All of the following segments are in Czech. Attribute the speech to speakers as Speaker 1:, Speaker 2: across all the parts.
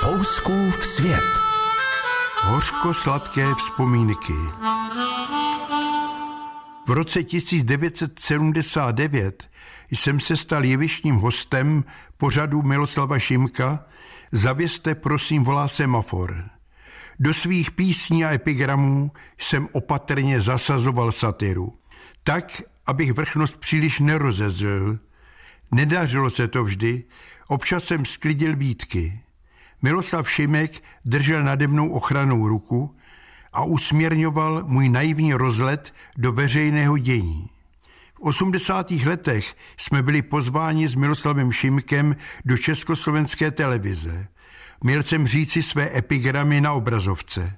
Speaker 1: Fouskův svět.
Speaker 2: Hořko-sladké vzpomínky. V roce 1979 jsem se stal jevištním hostem pořadu Miloslava Šimka Zavěste prosím volá semafor. Do svých písní a epigramů jsem opatrně zasazoval satiru. Tak, abych vrchnost příliš nerozezřel. Nedařilo se to vždy, občas jsem sklidil výtky. Miloslav Šimek držel nade mnou ochranou ruku a usměrňoval můj naivní rozlet do veřejného dění. V 80. letech jsme byli pozváni s Miloslavem Šimkem do československé televize. Měl jsem říci své epigramy na obrazovce.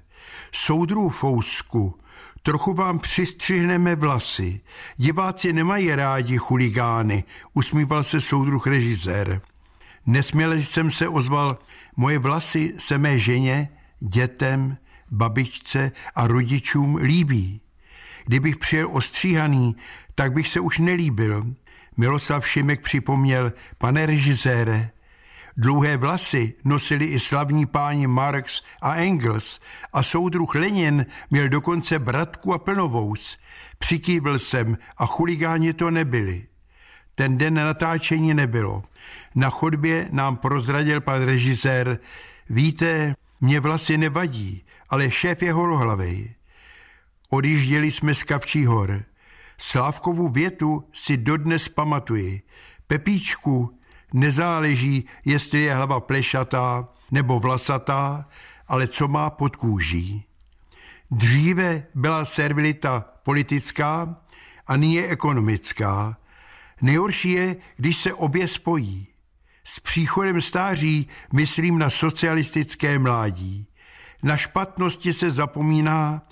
Speaker 2: Soudru Fousku, trochu vám přistřihneme vlasy. Diváci nemají rádi chuligány, usmíval se soudruh režisér. Nesměle jsem se ozval, moje vlasy se mé ženě, dětem, babičce a rodičům líbí. Kdybych přijel ostříhaný, tak bych se už nelíbil. Miloslav Šimek připomněl, pane režisére, Dlouhé vlasy nosili i slavní páni Marx a Engels a soudruh Lenin měl dokonce bratku a plnovous. Přikývil jsem a chuligáni to nebyli. Ten den natáčení nebylo. Na chodbě nám prozradil pan režisér, víte, mě vlasy nevadí, ale šéf je holohlavej. Odjížděli jsme z Kavčí hor. Slávkovu větu si dodnes pamatuji. Pepíčku, nezáleží, jestli je hlava plešatá nebo vlasatá, ale co má pod kůží. Dříve byla servilita politická a nyní je ekonomická. Nejhorší je, když se obě spojí. S příchodem stáří myslím na socialistické mládí. Na špatnosti se zapomíná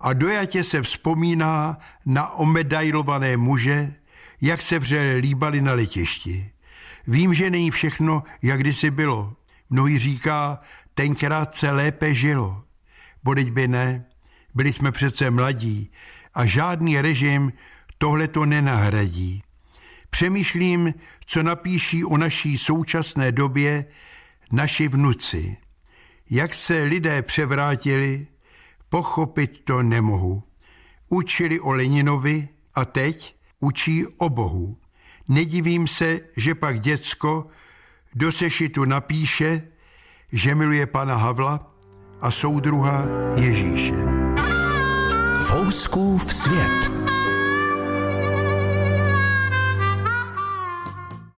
Speaker 2: a dojatě se vzpomíná na omedajlované muže, jak se vřele líbali na letišti. Vím, že není všechno, jak kdysi bylo. Mnohý říká, tenkrát se lépe žilo. Bodeď by ne, byli jsme přece mladí a žádný režim tohle to nenahradí. Přemýšlím, co napíší o naší současné době naši vnuci. Jak se lidé převrátili, pochopit to nemohu. Učili o Leninovi a teď učí o Bohu. Nedivím se, že pak děcko do sešitu napíše, že miluje pana Havla a soudruha Ježíše.
Speaker 1: Fouskův svět.